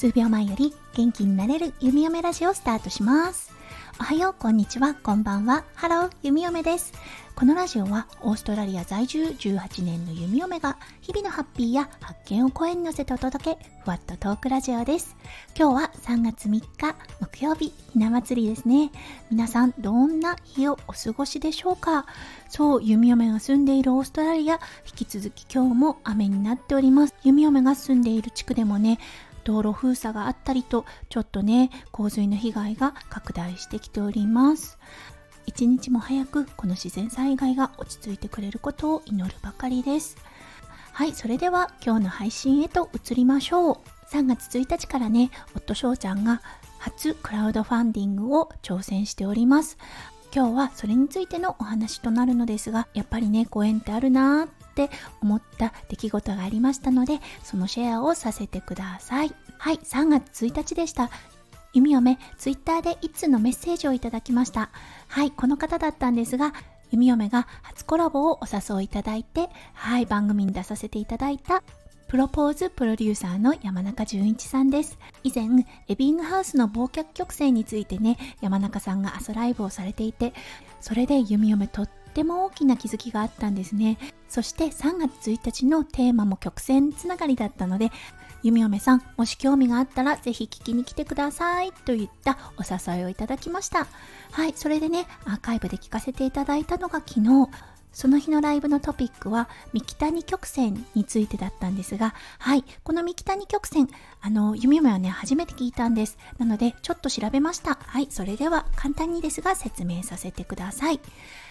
数秒前より元気になれる弓嫁ラジオスタートします。おはよう、こんにちは、こんばんは。ハロー、弓嫁です。このラジオはオーストラリア在住18年の弓嫁が日々のハッピーや発見を声に乗せてお届け、ふわっとトークラジオです。今日は3月3日木曜日、ひな祭りですね。皆さんどんな日をお過ごしでしょうか？そう、弓嫁が住んでいるオーストラリア、引き続き今日も雨になっております。弓嫁が住んでいる地区でもね、道路封鎖があったりとちょっとね洪水の被害が拡大してきております。一日も早くこの自然災害が落ち着いてくれることを祈るばかりです。はいそれでは今日の配信へと移りましょう。3月1日からね夫翔ちゃんが初クラウドファンディングを挑戦しております。今日はそれについてのお話となるのですがやっぱりねご縁ってあるなーっって思った出来事がありましたのでそのシェアをさせてください。はい3月1日でした。弓嫁ツイッターで一通のメッセージをいただきました。はいこの方だったんですが弓嫁が初コラボをお誘いいただいてはい番組に出させていただいたプロポーズプロデューサーの山中淳一さんです。以前、エビングハウスの忘却曲線についてね、山中さんが朝ライブをされていて、それで弓嫁とっても大きな気づきがあったんですね。そして3月1日のテーマも曲線つながりだったので、弓嫁さん、もし興味があったらぜひ聞きに来てくださいといったお誘いをいただきました。はい、それでね、アーカイブで聞かせていただいたのが昨日、その日のライブのトピックは三木谷曲線についてだったんですが、はい、この三木谷曲線、あの、弓嫁はね、初めて聞いたんです。なので、ちょっと調べました。はい、それでは簡単にですが説明させてください。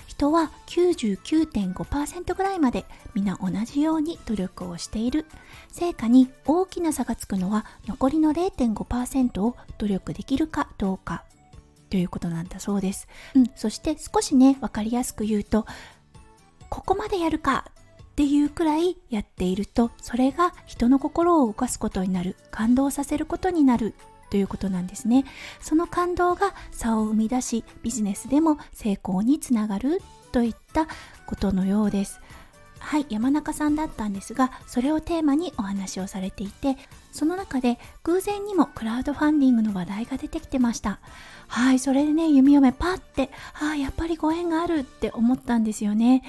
人は99.5%ぐらいまで皆同じように努力をしている。成果に大きな差がつくのは残りの0.5%を努力できるかどうかということなんだそうです。うん、そして少しね、わかりやすく言うと、ここまでやるかっていうくらいやっているとそれが人の心を動かすことになる感動させることになるということなんですね。その感動が差を生み出しビジネスでも成功につながるといったことのようです。はい山中さんだったんですがそれをテーマにお話をされていてその中で偶然にもクラウドファンディングの話題が出てきてました。はいそれでね弓嫁パッてああやっぱりご縁があるって思ったんですよね。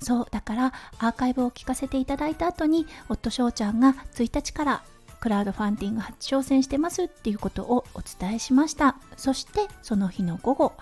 そうだからアーカイブを聞かせていただいた後に夫翔ちゃんが1日からクラウドファンディング初挑戦してますっていうことをお伝えしました。そしてその日の午後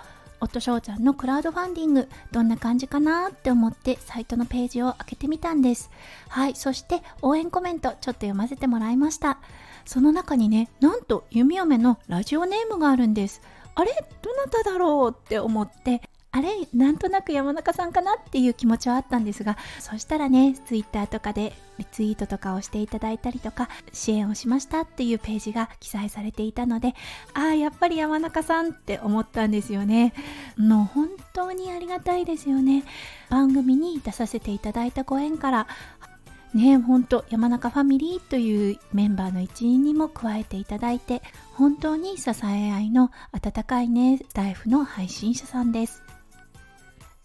夫翔ちゃんのクラウドファンディングどんな感じかなって思ってサイトのページを開けてみたんです。はいそして応援コメントちょっと読ませてもらいました。その中にねなんと弓嫁のラジオネームがあるんです。あれ？どなただろう？って思ってあれなんとなく山中さんかなっていう気持ちはあったんですがそしたらね Twitter とかでリツイートとかをしていただいたりとか支援をしましたっていうページが記載されていたのでああやっぱり山中さんって思ったんですよね。もう本当にありがたいですよね。番組に出させていただいたご縁からね本当山中ファミリーというメンバーの一員にも加えていただいて本当に支え合いの温かいねスタイフの配信者さんです。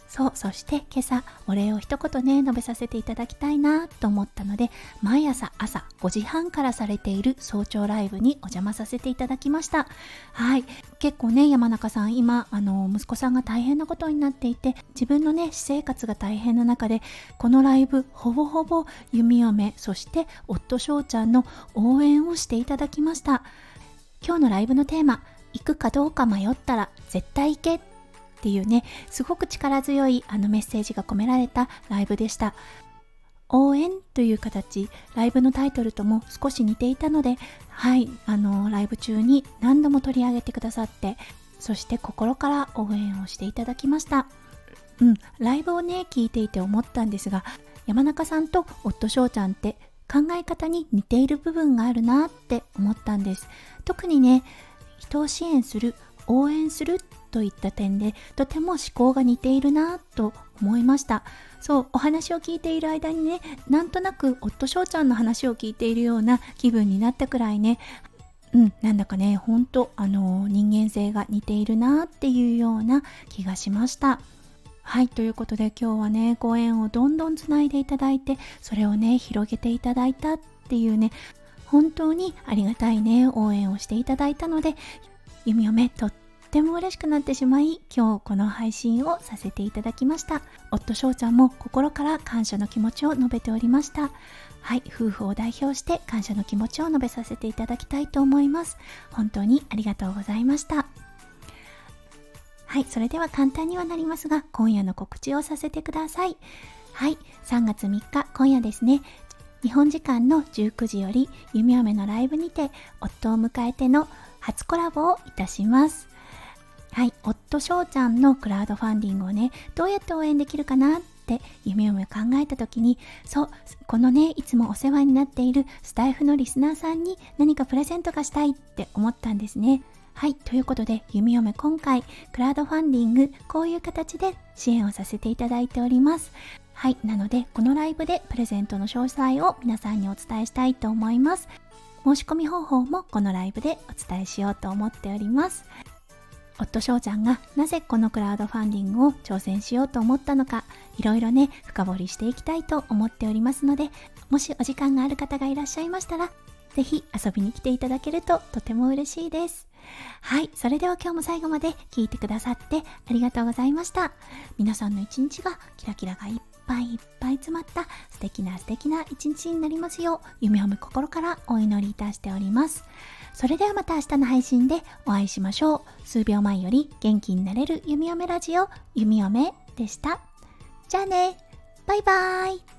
そう、そして今朝お礼を一言ね、述べさせていただきたいなと思ったので、毎朝朝5時半からされている早朝ライブにお邪魔させていただきました。はい。結構ね、山中さん、今、あの、息子さんが大変なことになっていて、自分のね、私生活が大変な中で、このライブ、ほぼほぼ弓嫁、そして夫翔ちゃんの応援をしていただきました。今日のライブのテーマ、行くかどうか迷ったら絶対行けっていうねすごく力強いあのメッセージが込められたライブでした。応援という形ライブのタイトルとも少し似ていたのではいあのライブ中に何度も取り上げてくださってそして心から応援をしていただきました。うんライブをね聞いていて思ったんですが山中さんと夫翔ちゃんって考え方に似ている部分があるなって思ったんです。特にね人を支援する応援するといった点でとても思考が似ているなと思いました。そうお話を聞いている間にねなんとなく夫翔ちゃんの話を聞いているような気分になったくらいね。うんなんだかねほんとあの人間性が似ているなっていうような気がしました。はいということで今日はねご縁をどんどんつないでいただいてそれをね広げていただいたっていうね本当にありがたいね応援をしていただいたので弓嫁とっても嬉しくなってしまい今日この配信をさせていただきました。夫翔ちゃんも心から感謝の気持ちを述べておりました。はい夫婦を代表して感謝の気持ちを述べさせていただきたいと思います。本当にありがとうございました。はいそれでは簡単にはなりますが今夜の告知をさせてください。はい3月3日今夜ですね。日本時間の19時より弓嫁のライブにて夫を迎えての初コラボをいたします。はい、夫翔ちゃんのクラウドファンディングをね、どうやって応援できるかなって夢を考えた時に、そう、このね、いつもお世話になっているスタイフのリスナーさんに何かプレゼントがしたいって思ったんですね。はい、ということで、弓嫁今回、クラウドファンディング、こういう形で支援をさせていただいております。はい、なので、このライブでプレゼントの詳細を皆さんにお伝えしたいと思います。申し込み方法もこのライブでお伝えしようと思っております。夫翔ちゃんがなぜこのクラウドファンディングを挑戦しようと思ったのかいろいろね深掘りしていきたいと思っておりますのでもしお時間がある方がいらっしゃいましたらぜひ遊びに来ていただけるととても嬉しいです。はいそれでは今日も最後まで聞いてくださってありがとうございました。皆さんの一日がキラキラがいっぱいいっぱい詰まった素敵な素敵な一日になりますよう夢をむ心からお祈りいたしております。それではまた明日の配信でお会いしましょう。数秒前より元気になれる弓嫁ラジオ、弓嫁でした。じゃあね、バイバーイ。